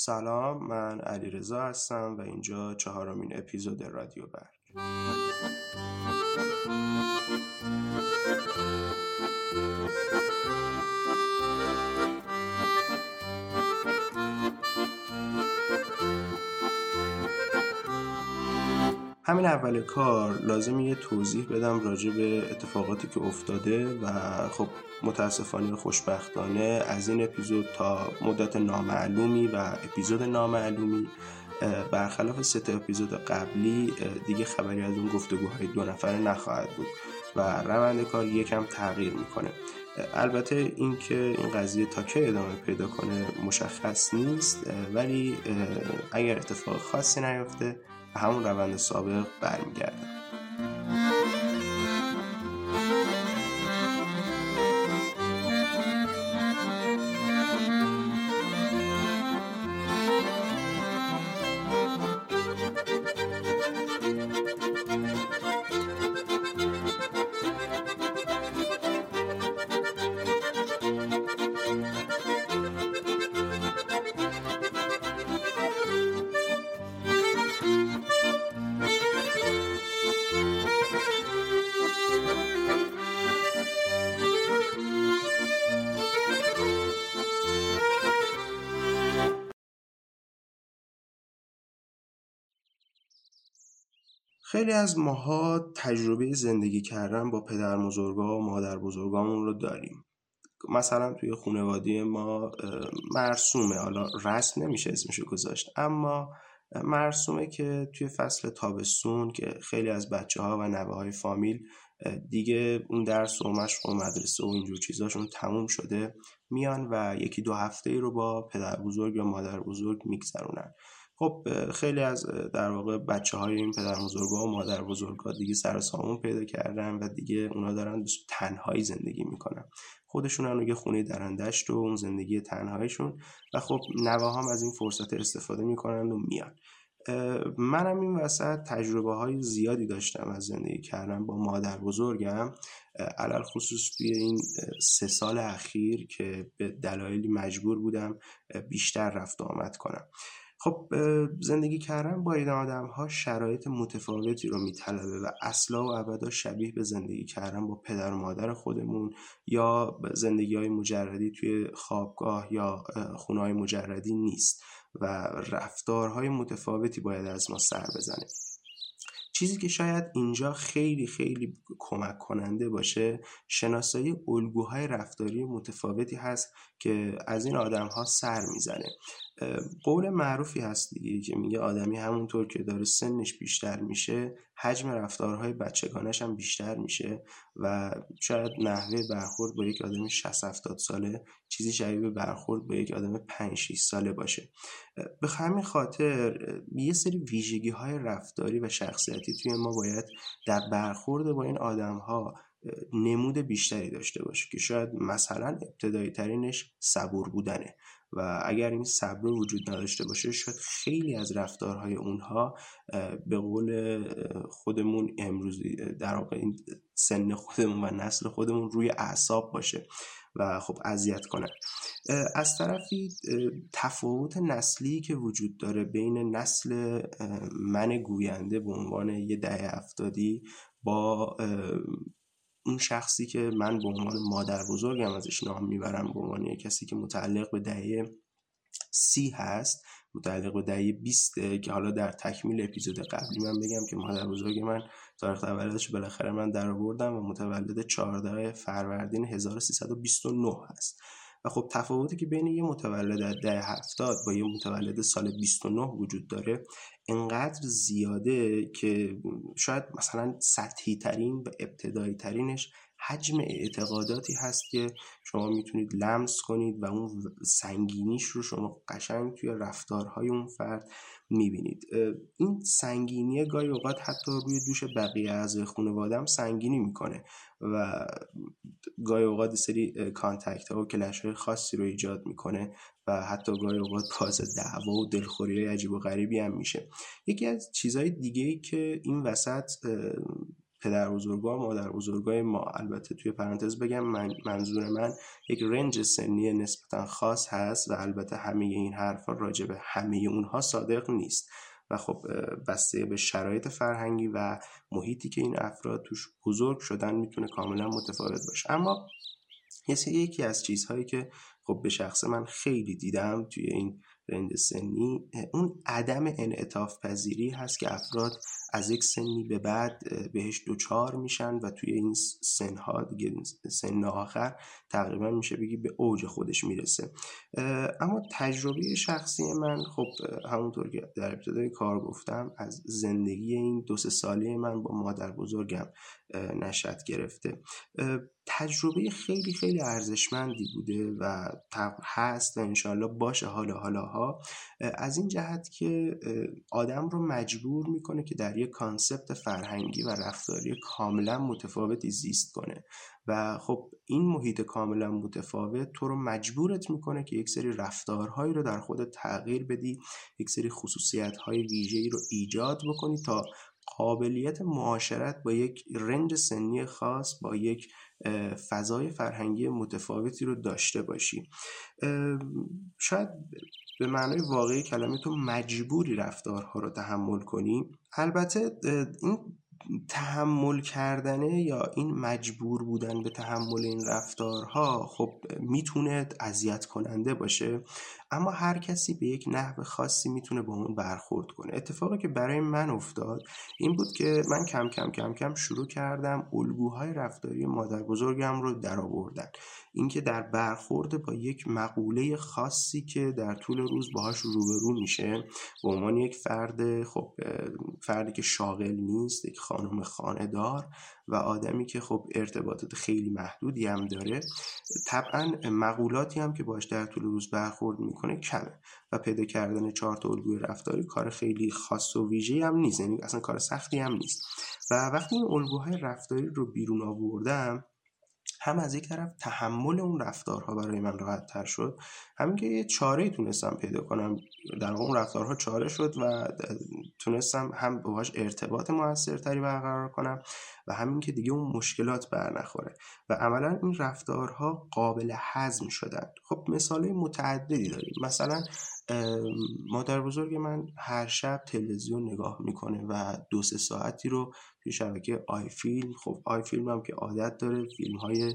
سلام من علی رضا هستم و اینجا چهارمین اپیزود رادیو برگ. همین اول کار لازم یه توضیح بدم راجع به اتفاقاتی که افتاده و خب متاسفانه خوشبختانه از این اپیزود تا مدت نامعلومی و اپیزود نامعلومی برخلاف سه اپیزود قبلی دیگه خبری از اون گفتگوهای دو نفره نخواهد بود و روند کار یکم تغییر می‌کنه. البته اینکه این قضیه تا که ادامه پیدا کنه مشخص نیست ولی اگر اتفاق خاصی نیفته همون روند سابق برمیگردم خیلی از ماها تجربه زندگی کردن با پدر بزرگا و مادر بزرگامون رو داریم. مثلا توی خانواده ما مرسومه. حالا رسم نمیشه اسمشو گذاشت اما مرسومه که توی فصل تابستون که خیلی از بچه ها و نوه های فامیل دیگه اون درس و مشق و مدرسه و اینجور چیزاشون تموم شده میان و یکی دو هفته ای رو با پدر بزرگ یا مادر بزرگ میگذرونن. خب خیلی از در واقع بچه های این پدر بزرگا و مادر بزرگا دیگه سر سامون پیدا کردن و دیگه اونا دارن تنهایی زندگی می‌کنن. خودشون هم یه خونه درندشت و اون زندگی تنهاییشون و خب نوه هم از این فرصت استفاده می‌کنن و میان. منم این وسط تجربه های زیادی داشتم از زندگی کردن با مادر بزرگم علال خصوص توی این سه سال اخیر که به دلایلی مجبور بودم بیشتر رفت آمد کنم. خب زندگی کردن با این آدم ها شرایط متفاوتی رو میطلبه و اصلا و ابدا شبیه به زندگی کردن با پدر و مادر خودمون یا زندگی های مجردی توی خوابگاه یا خونه های مجردی نیست و رفتارهای متفاوتی باید از ما سر بزنه. چیزی که شاید اینجا خیلی خیلی کمک کننده باشه شناسایی الگوهای رفتاری متفاوتی هست که از این آدم ها سر می‌زنه. قول معروفی هست دیگه که میگه آدمی همونطور که داره سنش بیشتر میشه حجم رفتارهای بچگانش هم بیشتر میشه و شاید نحوه برخورد با یک آدم 60 70 ساله چیزی شبیه برخورد با یک آدم 5 6 ساله باشه. به همین خاطر یه سری ویژگی های رفتاری و شخصیتی توی ما باید در برخورد با این آدم ها نمود بیشتری داشته باشه که شاید مثلا ابتدایی ترینش صبور بودنه. و اگر این صبر وجود نداشته باشه شاید خیلی از رفتارهای اونها به قول خودمون امروز در واقع این سن خودمون و نسل خودمون روی اعصاب باشه و خب اذیت کنه از طرفی تفاوت نسلی که وجود داره بین نسل من گوینده به عنوان یه ده افتادی با اون شخصی که من به عنوان مادر بزرگم ازش نام می‌برم به عنوان کسی که متعلق به دهه سی هست متعلق به دهه 20 که حالا در تکمیل اپیزود قبلی من بگم که مادر بزرگ من تاریخ تولدش بالاخره من در آوردم و متولد 14 فروردین 1329 هست. خب تفاوتی که بین یه متولد از ده هفتاد با یه متولد سال 29 وجود داره انقدر زیاده که شاید مثلا سطحی ترین و ابتدایی ترینش حجم اعتقاداتی هست که شما می‌تونید لمس کنید و اون سنگینیش رو شما قشنگ توی رفتارهای اون فرد می‌بینید. این سنگینی گاهی اوقات حتی روی دوش بقیه از خانواده هم سنگینی می‌کنه و گاهی اوقات سری کانتکت ها و کلش های خاصی رو ایجاد می‌کنه و حتی گاهی اوقات باز دعوا و دلخوری های عجیب و غریبی هم میشه. یکی از چیزهای دیگه ای که این وسط پدر بزرگا مادر بزرگای ما. البته توی پرانتز بگم من منظور من یک رنج سنی نسبتا خاص هست و البته همه این حرفا راجع به همه اونها صادق نیست. و خب بسته به شرایط فرهنگی و محیطی که این افراد توش بزرگ شدن می‌تونه کاملا متفاوت باشه. اما یکی از چیزهایی که خب به شخص من خیلی دیدم توی این رنج سنی اون عدم انعطاف پذیری هست که افراد از یک سنی به بعد بهش دوچار میشن و توی این سنها دیگه سن آخر تقریبا میشه بگی به اوج خودش می‌رسه. اما تجربه شخصی من خب همونطور که در ابتدای کار گفتم از زندگی این دو سه ساله من با مادر بزرگم نشد گرفته. تجربه خیلی خیلی ارزشمندی بوده و هست و انشالله باشه حالا حالاها. از این جهت که آدم رو مجبور می‌کنه که در یک کانسپت فرهنگی و رفتاری کاملا متفاوتی زیست کنه. و خب این محیط کاملا متفاوت تو رو مجبورت می‌کنه که یک سری رفتارهایی رو در خودت تغییر بدی یک سری خصوصیت های ویژه‌ای رو ایجاد بکنی تا قابلیت معاشرت با یک رنج سنی خاص با یک فضای فرهنگی متفاوتی رو داشته باشی. شاید به معنای واقعی کلمه تو مجبوری رفتارها رو تحمل کنی. البته این تحمل کردنه یا این مجبور بودن به تحمل این رفتارها خب می‌تونه اذیت کننده باشه. اما هر کسی به یک نحو خاصی می‌تونه با اون برخورد کنه. اتفاقی که برای من افتاد این بود که من کم کم کم کم شروع کردم الگوهای رفتاری مادر بزرگم رو در آوردن. اینکه در برخورد با یک مقوله خاصی که در طول روز باهاش روبرو میشه به عنوان یک فرد خب فردی که شاغل نیست یک خانم خانه دار و آدمی که خب ارتباطات خیلی محدودی هم داره طبعا مقولاتی هم که باش در طول روز برخورد می‌کنه کمه و پیدا کردن چهار تا الگوی رفتاری کار خیلی خاص و ویژه هم نیست یعنی اصلا کار سختی هم نیست. و وقتی این الگوهای رفتاری رو بیرون آوردم هم از یک طرف تحمل اون رفتارها برای من راحت تر شد. همین که یه چاره تونستم پیدا کنم. در اون رفتارها چاره شد و تونستم هم باهاش ارتباط موثرتری برقرار کنم و همین که دیگه اون مشکلات بر نخوره. و عملا این رفتارها قابل هضم شدن. خب مثال متعددی داریم. مثلا مادر بزرگ من هر شب تلویزیون نگاه می‌کنه و دو سه ساعتی رو توی شبکه آی فیلم خب آی فیلم هم که عادت داره فیلم های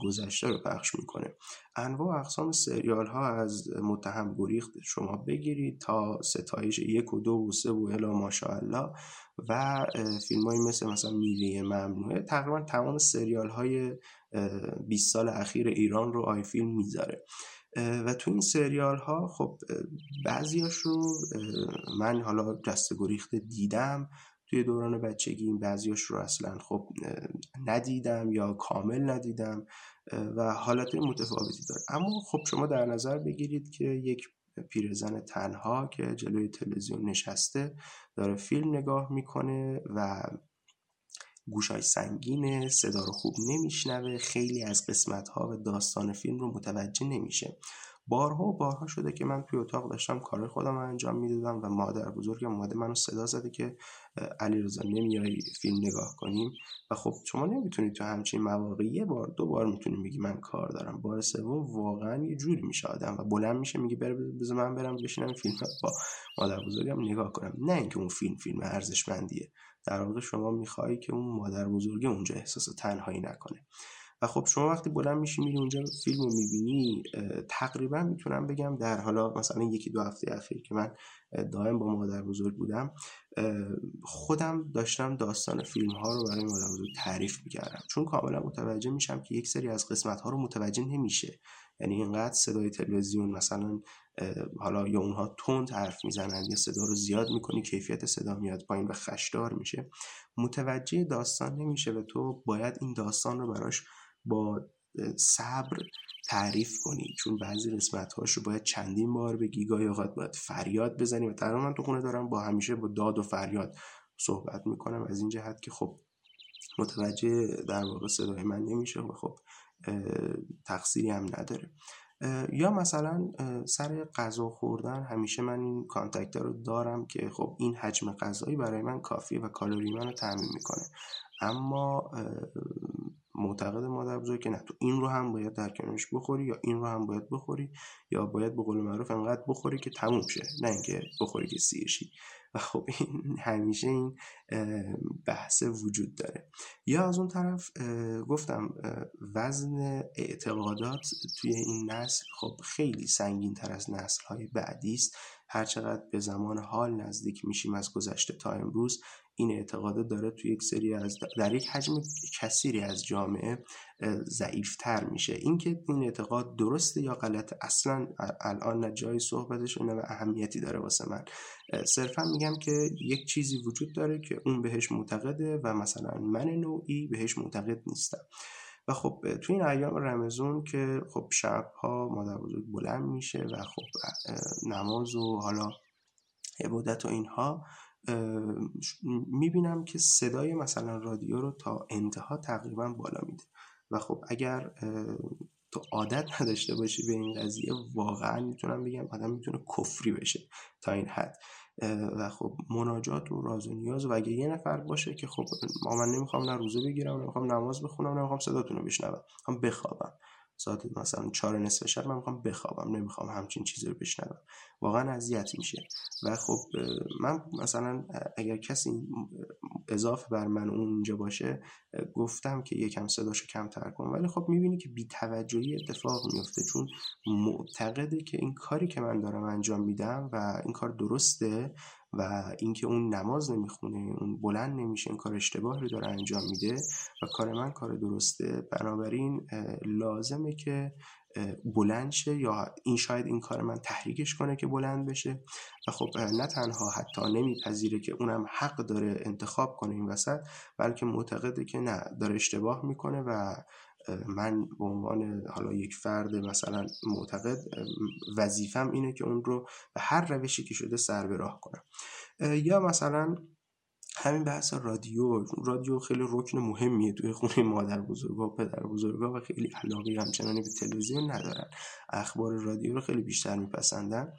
گذشته رو پخش می‌کنه. انواع اقسام سریال ها از متهم گریخت شما بگیرید تا ستایش یک و دو و سه و الا ماشاءالله و فیلم های مثل مثلا میوه ممنوعه. تقریبا تمام سریال های 20 سال اخیر ایران رو آی فیلم می‌ذاره. و تو این سریال ها خب بعضیاش رو من حالا جست گریخته دیدم توی دوران بچگی این بعضیاش رو اصلا خب ندیدم یا کامل ندیدم و حالت متفاوتی داره. اما خب شما در نظر بگیرید که یک پیرزن تنها که جلوی تلویزیون نشسته داره فیلم نگاه می‌کنه و گوشای سنگینه صدا رو خوب نمیشنوه خیلی از قسمت ها و داستان فیلم رو متوجه نمیشه. بارها و بارها شده که من توی اتاق داشتم کار خودم رو انجام می‌دادم و مادر بزرگم اومده منو صدا زده که علی رضا نمیای فیلم نگاه کنیم. و خب شما نمی‌تونید تو همچین مواقع یه بار دو بار می‌تونی بگی من کار دارم. بار سوم واقعا یه جوری میشه آدم و بلند میشه میگه بره بذار من برم بشینم فیلم با مادر بزرگم نگاه کنم. نه اینکه اون فیلم فیلم ارزشمندیه. در واقع شما می‌خوای که اون مادر بزرگی اونجا احساس تنهایی نکنه. و خب شما وقتی بلند میشی میری اونجا فیلم رو می‌بینی تقریبا می‌تونم بگم در حالا مثلا یکی دو هفته اخیر که من دائم با مادر بزرگ بودم خودم داشتم داستان فیلم ها رو برای مادر بزرگ تعریف می‌کردم. چون کاملا متوجه میشم که یک سری از قسمت ها رو متوجه نمیشه. یعنی اینقدر صدای تلویزیون مثلا حالا یا اونها تند حرف می‌زنن یا صدا رو زیاد می‌کنی کیفیت صدا میاد پایین و خشدار میشه. متوجه داستان نمیشه و تو باید این داستان رو براش با صبر تعریف کنی. چون بعضی قسمت رو باید چندین بار بگی گاهی اوقات باید فریاد بزنی. و تقریبا من تو خونه دارم با همیشه با داد و فریاد صحبت می‌کنم. از این جهت که خب متوجه در واقع صدای من نمیشه و خب تقصیری هم نداره. یا مثلا سر غذا خوردن همیشه من این conflict رو دارم که خب این حجم غذایی برای من کافیه و کالری منو تأمین می‌کنه. اما معتقد مادر بزرگ که نه تو این رو هم باید در کنارش بخوری یا این رو هم باید بخوری یا باید به قول معروف انقدر بخوری که تموم شه نه اینکه بخوری که سیرشی و خب این همیشه این بحث وجود داره. یا از اون طرف گفتم وزن اعتقادات توی این نسل خب خیلی سنگین تر از نسل های بعدی است. هرچقدر به زمان حال نزدیک میشیم از گذشته تا امروز این اعتقاده داره توی یک سری از در یک حجم کثیری از جامعه ضعیفتر میشه. اینکه این اعتقاد درسته یا غلط اصلا الان نه جای صحبتش نه اهمیتی داره واسه من. صرفا میگم که یک چیزی وجود داره که اون بهش معتقده و مثلا من نوعی بهش معتقد نیستم. و خب تو این ایام رمزون که خب شبها مادر بزرگ بلند میشه و خب نماز و حالا عبادت و اینها می‌بینم که صدای مثلا رادیو رو تا انتها تقریبا بالا میده. و خب اگر تو عادت نداشته باشی به این قضیه واقعا می‌تونم بگم آدم می‌تونه کفری بشه تا این حد. و خب مناجات و راز و نیاز و اگه یه نفر باشه که خب من نمی‌خوام نه روزه بگیرم نمی‌خوام نماز بخونم نمی‌خوام صداتون رو بشنوم می‌خوام بخوابم. ساعت مثلا چهار نصف شب من می‌خوام بخوابم نمی‌خوام همچین چیزی رو بشنوم. واقعا اذیت میشه. و خب من مثلا اگر کسی اضافه بر من اونجا باشه گفتم که یکم صداشو کمتر کن. ولی خب می‌بینی که بیتوجهی اتفاق میفته چون معتقده که این کاری که من دارم انجام میدم و این کار درسته و اینکه اون نماز نمی‌خونه اون بلند نمیشه این کار اشتباه رو داره انجام میده و کار من کار درسته. بنابراین لازمه که بلند شه یا این شاید این کار من تحریکش کنه که بلند بشه. و خب نه تنها حتی نمیپذیره که اونم حق داره انتخاب کنه این وسط بلکه معتقده که نه داره اشتباه می‌کنه و من به عنوان حالا یک فرد مثلا معتقد وظیفم اینه که اون رو به هر روشی که شده سر به راه کنم. یا مثلا همین بحث رادیو رادیو خیلی رکن مهمیه توی خونه مادر بزرگا و پدر بزرگا و خیلی علاقه همچنانی به تلویزیون ندارن. اخبار رادیو رو خیلی بیشتر میپسندن.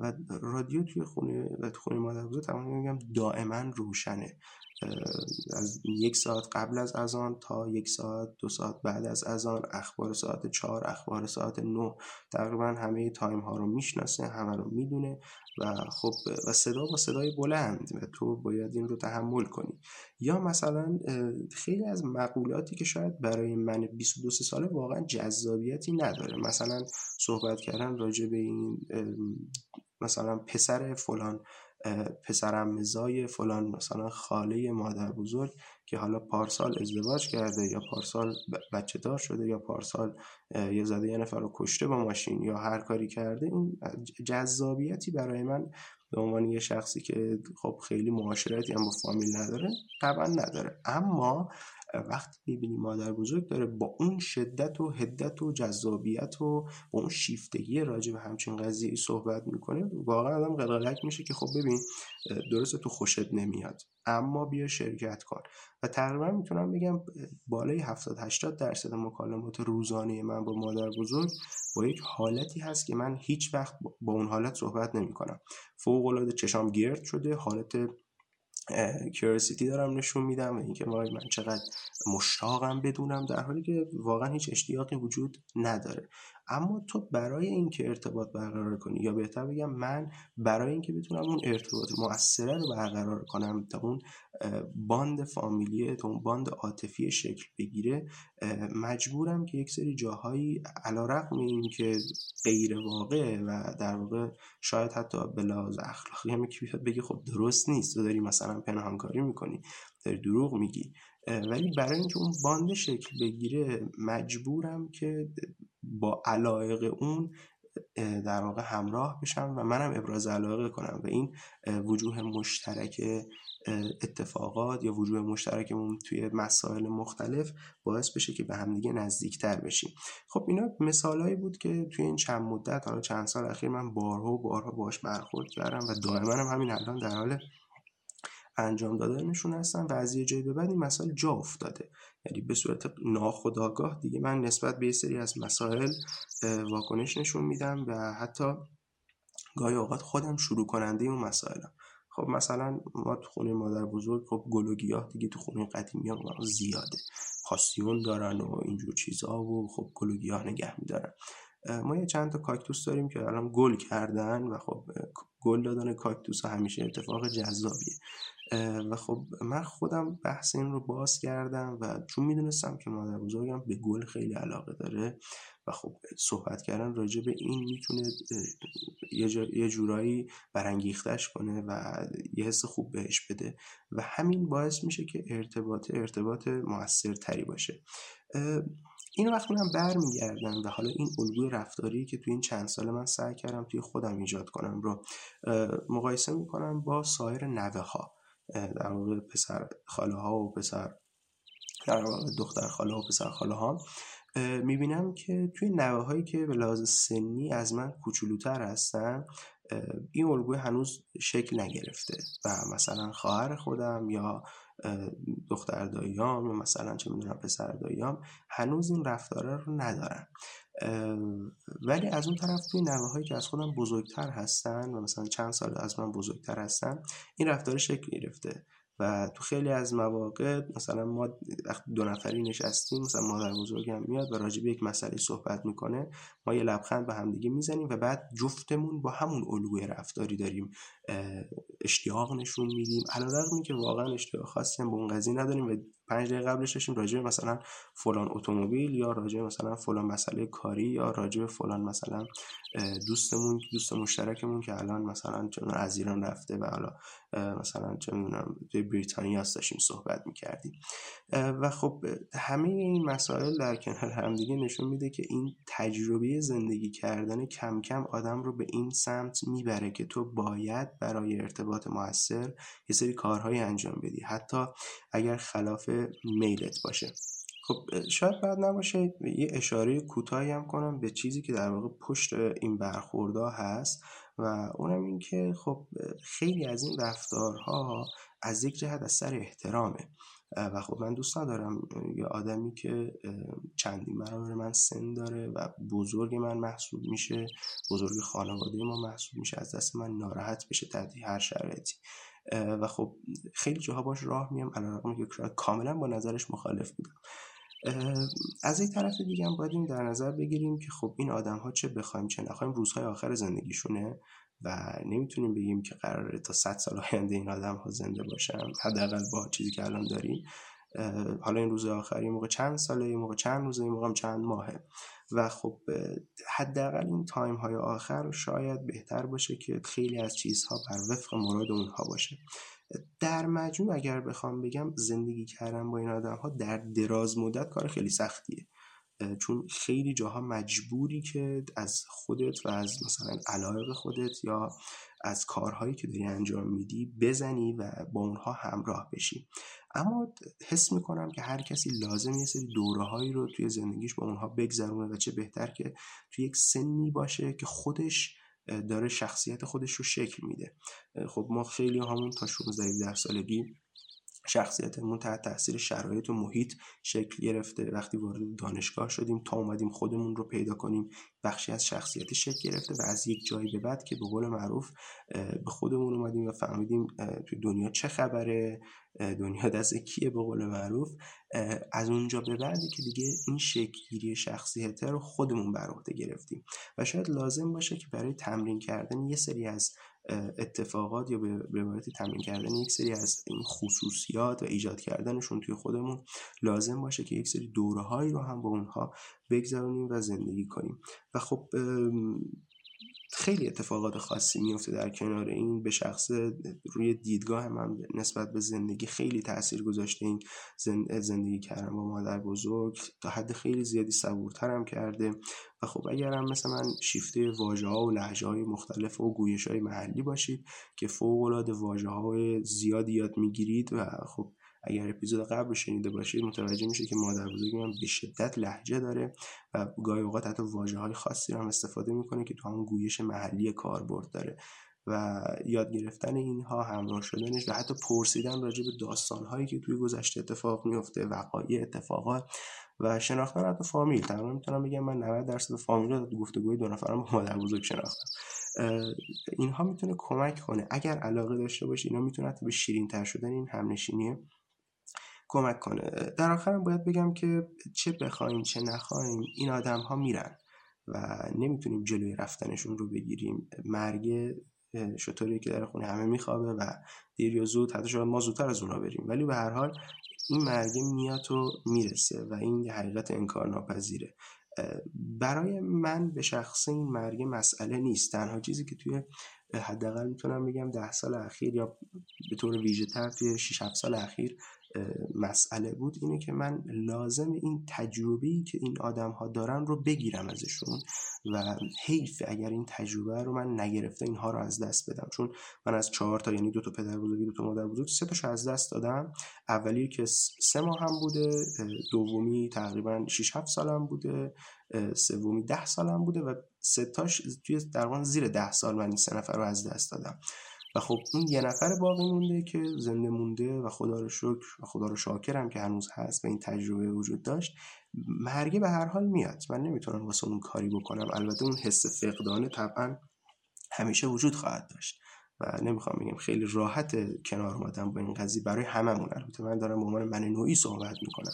و رادیو توی خونه و توی خونه مادر بزرگ تمام میگم دائما روشنه. از یک ساعت قبل از اذان تا یک ساعت دو ساعت بعد از اذان اخبار ساعت چهار اخبار ساعت نه. تقریبا همه تایم ها رو می‌شناسه همه رو می‌دونه و خب و صدا با صدای بلند و تو باید این رو تحمل کنی. یا مثلا خیلی از مقولاتی که شاید برای من 22 ساله واقعا جذابیتی نداره. مثلا صحبت کردن راجع به این مثلا پسر فلان. پسرم مزای فلان مثلا خاله مادر بزرگ که حالا پارسال ازدواج کرده یا پارسال بچه دار شده یا پارسال یه زده یه نفر رو کشته با ماشین یا هر کاری کرده این جذابیتی برای من به عنوان یه شخصی که خب خیلی معاشرتی هم با فامیل نداره طبعا نداره. اما وقتی می‌بینی مادر بزرگ داره با اون شدت و هدت و جذابیت و با اون شیفتگی راجع به همچین قضیه صحبت می‌کنه واقعا آدم قلقلک میشه که خب ببین درسته تو خوشت نمیاد اما بیا شرکت کن. و تقریبا می‌تونم بگم بالای 70 80 درصد مکالمات روزانه من با مادر بزرگ با یک حالتی هست که من هیچ وقت با اون حالت صحبت نمی کنم فوق العاده چشام گرد شده حالت curiosity دارم نشون میدم و اینکه من چقدر مشتاقم بدونم در حالی که واقعا هیچ اشتیاقی وجود نداره. اما تو برای اینکه ارتباط برقرار کنی یا بهتر بگم من برای اینکه بتونم اون ارتباط مؤثره رو برقرار کنم تا اون bond فامیلیه تا اون bond عاطفی شکل بگیره مجبورم که یک سری جاهایی علا رقم این که غیر واقع و در واقع شاید حتی به لحاظ اخلاقی هم بگی خب درست نیست تو داری مثلا پنهانکاری می‌کنی داری دروغ میگی. ولی برای اینکه اون باند شکل بگیره مجبورم که با علایق اون در واقع همراه بشم و منم ابراز علاقه کنم و این وجوه مشترک اتفاقات یا وجوه مشترکمون توی مسائل مختلف باعث بشه که به همدیگه نزدیکتر بشیم. خب اینا مثالهایی بود که توی این چند مدت حالا چند سال اخیر من بارها و بارها باش برخورد کردم و دائما هم همین الان در حال انجام دادنشون هستن و از یه جایی به بعد این مسائل جا افتاده. یعنی به صورت ناخودآگاه دیگه من نسبت به یه سری از مسائل واکنش نشون میدم و حتی گاهی اوقات خودم شروع کننده اون مسائلم. خب مثلا ما تو خونه مادر بزرگ خب گل و گیاه دیگه تو خونه قدیمی ها زیاده. پاسیون دارن و اینجور چیزها و خب گل و گیاه نگه میدارن. ما یه چند تا کاکتوس داریم که الان گل کردن و خب گل دادن کاکتوس همیشه اتفاق جذابیه. و خب من خودم بحث این رو باز کردم و چون می‌دونستم که مادر بزرگم به گل خیلی علاقه داره و خب صحبت کردن راجع به این می‌تونه یه جورایی برانگیختش کنه و یه حس خوب بهش بده و همین باعث میشه که ارتباط ارتباط موثرتری باشه. این وقت من برمیگردم و حالا این الگوی رفتاری که توی این چند سال من سعی کردم توی خودم ایجاد کنم رو مقایسه می‌کنم با سایر نوه ها در واقع پسر خاله ها و پسر در واقع دختر خاله و پسر خاله ها. می‌بینم که توی نوه هایی که به لحاظ سنی از من کوچولوتر هستن این الگوی هنوز شکل نگرفته و مثلا خواهر خودم یا دختر داییام یا مثلا چه می‌دونم پسر داییام هنوز این رفتاره رو ندارن. ولی از اون طرف توی نوه هایی که از خودم بزرگتر هستن و مثلا چند سال از من بزرگتر هستن این رفتار شکل گرفته. و تو خیلی از مواقع مثلا ما دو نفری نشستیم مثلا مادر بزرگم میاد و راجع به یک مسئله صحبت می‌کنه ما یه لبخند به همدیگه می‌زنیم و بعد جفتمون با همون الگوی رفتاری داریم اشتیاق نشون میدیم. علیرغم که واقعا اشتیاق خاصی هم به اون قضیه نداریم و پنج دقیقه قبلش داشتیم راجع مثلا فلان اتومبیل یا راجع مثلا فلان مسئله کاری یا راجع فلان مثلا دوستمون دوست مشترکمون که الان مثلا چون از ایران رفته و حالا مثلا چه می‌دونم بریتانیا داشتیم صحبت می‌کردیم. و خب همه این مسائل در کنار همدیگه نشون میده که این تجربه زندگی کردن کم کم آدم رو به این سمت می‌بره که تو باید برای ارتباط موثر یه سری کارهایی انجام بدی حتی اگر خلاف میلت باشه. خب شاید بعد نباشه. یه اشاره کوتاهی هم کنم به چیزی که در واقع پشت این برخوردها هست. و اونم این که خب خیلی از این رفتارها از یک جهت از سر احترامه. و خب من دوست ندارم یه آدمی که چندین برابر من سن داره و بزرگ من محسوب میشه بزرگ خانواده ما محسوب میشه از دست من ناراحت بشه تحت هر شرایطی. و خب خیلی جاها باش راه میام. علیرغم که کاملا با نظرش مخالف بودم. از یک طرف دیگه هم باید این در نظر بگیریم که خب این آدم ها چه بخوایم چه نخوایم روزهای آخر زندگیشونه و نمی‌تونیم بگیم که قراره تا 100 سال آینده این آدم ها زنده باشن حداقل با چیزی که الان داریم. حالا این روز آخری موقع چند ساله این موقع چند روزه این موقع چند ماهه. و خب حداقل این تایم های آخر شاید بهتر باشه که خیلی از چیزها بر وفق مراد اونها باشه. در مجموع اگر بخوام بگم زندگی کردن با این آدم ها در دراز مدت کار خیلی سختیه. چون خیلی جاها مجبوری که از خودت و از مثلا علایق خودت یا از کارهایی که داری انجام میدی بزنی و با اونها همراه بشی. اما حس می‌کنم که هر کسی لازم یه سری دوره هایی رو توی زندگیش با اونها بگذرونه و چه بهتر که توی یک سنی باشه که خودش داره شخصیت خودش رو شکل میده. خب ما خیلی همون تا 16 17 سالگی شخصیتمون تحت تاثیر شرایط و محیط شکل گرفته. وقتی وارد دانشگاه شدیم تا اومدیم خودمون رو پیدا کنیم بخشی از شخصیت شکل گرفته و از یک جایی به بعد که به قول معروف به خودمون اومدیم و فهمیدیم توی دنیا چه خبره دنیا دست کیه به قول معروف. از اونجا به بعدی که دیگه این شکلگیری شخصیت رو خودمون بر عهده گرفتیم. و شاید لازم باشه که برای تمرین کردن یه سری از اتفاقات یا به عبارتی تمرین کردن یک سری از این خصوصیات و ایجاد کردنشون توی خودمون لازم باشه که یک سری دوره هایی رو هم با اونها بگذرونیم و زندگی کنیم. و خب خیلی اتفاقات خاصی میفته در کنار این به شخص روی دیدگاه من نسبت به زندگی خیلی تاثیر گذاشته این زندگی کردم با مادر بزرگ تا حد خیلی زیادی صبورترم کرده و خب اگر هم مثل من شیفته واژه ها و لحجه های مختلف و گویش های محلی باشید که فوق العاده واژه های زیادی یاد می‌گیرید و خب اگر اپیزود قبل رو شنیده باشید متوجه میشه که مادر بزرگی من به شدت لحجه داره و گاهی اوقات حتی واژه های خاصی رو هم استفاده می‌کنه که تو همون گویش محلی کاربرد داره و یاد گرفتن اینها همراه شدنش و حتی پرسیدن راجع به داستان هایی که توی گذشته اتفاق میفته وقایع اتفاقات و شناختن حتی فامیل. تقریبا می‌تونم بگم من 90 درصد فامیل رو گفتگوی دو نفرم با مادر بزرگ شناختم. اینها می‌تونه کمک کنه. اگر علاقه داشته باشه اینا می‌تونه به شیرین تر شدن این همنشینی کمک کنه. در آخرم باید بگم که چه بخوایم چه نخوایم این آدم ها میرن و نمی‌تونیم جلوی رفتنشون رو بگیریم. مرگ شطوری که در خونه همه میخوابه و دیر یا زود حتی شاید ما زودتر از اونا بریم. ولی به هر حال این مرگ میاد و می‌رسه و این حقیقت انکار ناپذیره برای من به شخص این مرگ مسئله نیست. تنها چیزی که توی حداقل می‌تونم بگم ده سال اخیر یا به طور ویژه تر توی 6 7 سال اخیر مسئله بود اینه که من لازم این تجربه‌ای که این آدم ها دارن رو بگیرم ازشون و حیف اگر این تجربه رو من نگرفته اینها رو از دست بدم. چون من از چهار تا یعنی دو تا پدر بزرگی دو تا مادر بزرگ سه تاشو از دست دادم. اولی که سه ماه هم بوده دومی تقریبا 6 7 سالم بوده سومی ده سالم بوده و سه تاش توی در زیر ده سال من این سه نفر رو از دست دادم. و خب اون یه نفر باقی مونده که زنده مونده و خدا رو شکر و خدا رو شاکرم که هنوز هست و این تجربه وجود داشت مرگه به هر حال میاد من نمی‌تونم واسه اون کاری بکنم. البته اون حس فقدانه طبعا همیشه وجود خواهد داشت و نمی‌خوام بگم خیلی راحت کنار اومدم با این قضیه برای هممون البته. من دارم به عنوان من نوعی صحبت می‌کنم.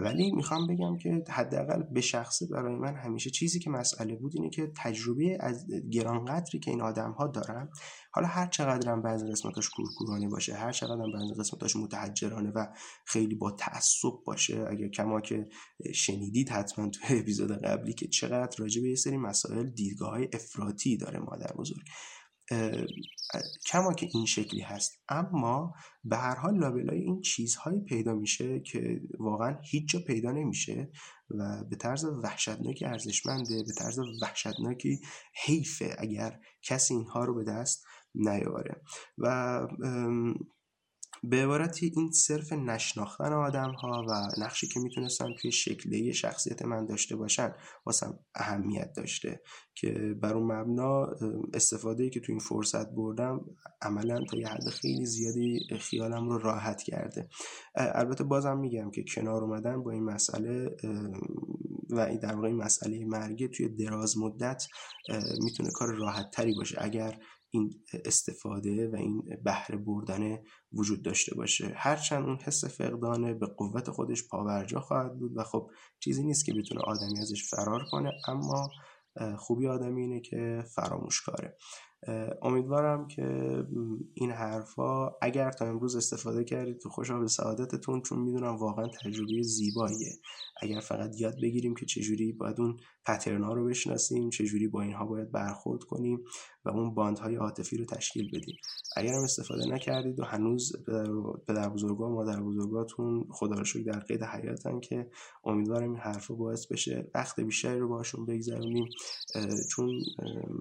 ولی می‌خوام بگم که حداقل به شخصه برای من همیشه چیزی که مسئله بود اینه که تجربه از گرانقدری که این آدم ها دارن حالا هر چقدر هم بعضی قسمتاش کورکورانه باشه هر چقدر هم بعضی قسمتاش متحجرانه و خیلی با تعصب باشه اگر کما که شنیدید حتما تو اپیزود قبلی که چقدر راجع به یه سری مسائل دیدگاه های افراطی داره مادر بزرگ. کما که این شکلی هست. اما به هر حال لابلای این چیزهایی پیدا میشه که واقعا هیچ جا پیدا نمیشه و به طرز وحشتناکی ارزشمنده به طرز وحشتناکی حیفه اگر کسی اینها رو به دست نیاره و به عبارتی این صرف نشناختن آدم ها و نقشی که می‌تونستن توی شکلی شخصیت من داشته باشن واسم اهمیت داشته که بر اون مبنا استفاده که تو این فرصت بردم عملا تا یه حد خیلی زیادی خیالم رو راحت کرده. البته بازم میگم که کنار اومدن با این مسئله و در واقع این مسئله مرگه توی دراز مدت می‌تونه کار راحت تری باشه. اگر این استفاده و این بهره بردن وجود داشته باشه. هرچند اون حس فقدانه به قوت خودش پاورجا خواهد بود و خب چیزی نیست که بتونه آدمی ازش فرار کنه اما خوبی آدمی اینه که فراموش کاره. امیدوارم که این حرفا اگر تا امروز استفاده کردید تو خوشحال به سعادتتون چون می‌دونم واقعا تجربه زیباییه. اگر فقط یاد بگیریم که چجوری باید اون پترنا رو بشناسیم چجوری با اینها باید برخورد کنیم و اون باندهای عاطفی رو تشکیل بدیم. اگر هم استفاده نکردید و هنوز پدر بزرگا و مادر بزرگاتون خدا رو در قید حیاتن که امیدوارم این حرفا باعث بشه وقت بیشتری رو باشون بگذرونیم. چون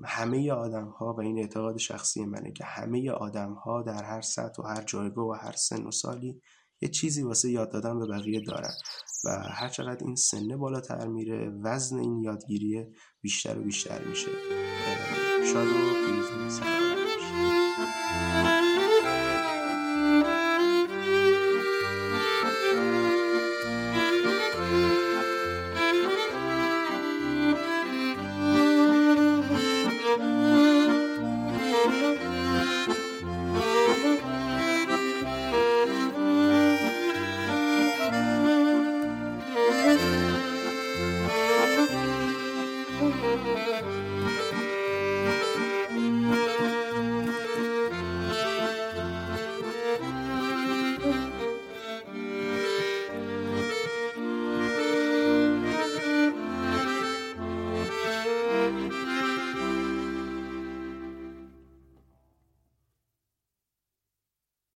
همه آدم ها و این اعتقاد شخصی منه که همه آدم ها در هر سطح و هر جایگاه و هر سن و سالی یه چیزی واسه یاد دادن به بقیه دارن و هر چقدر این سنه بالاتر میره وزن این یادگیری بیشتر و بیشتر میشه. شاد و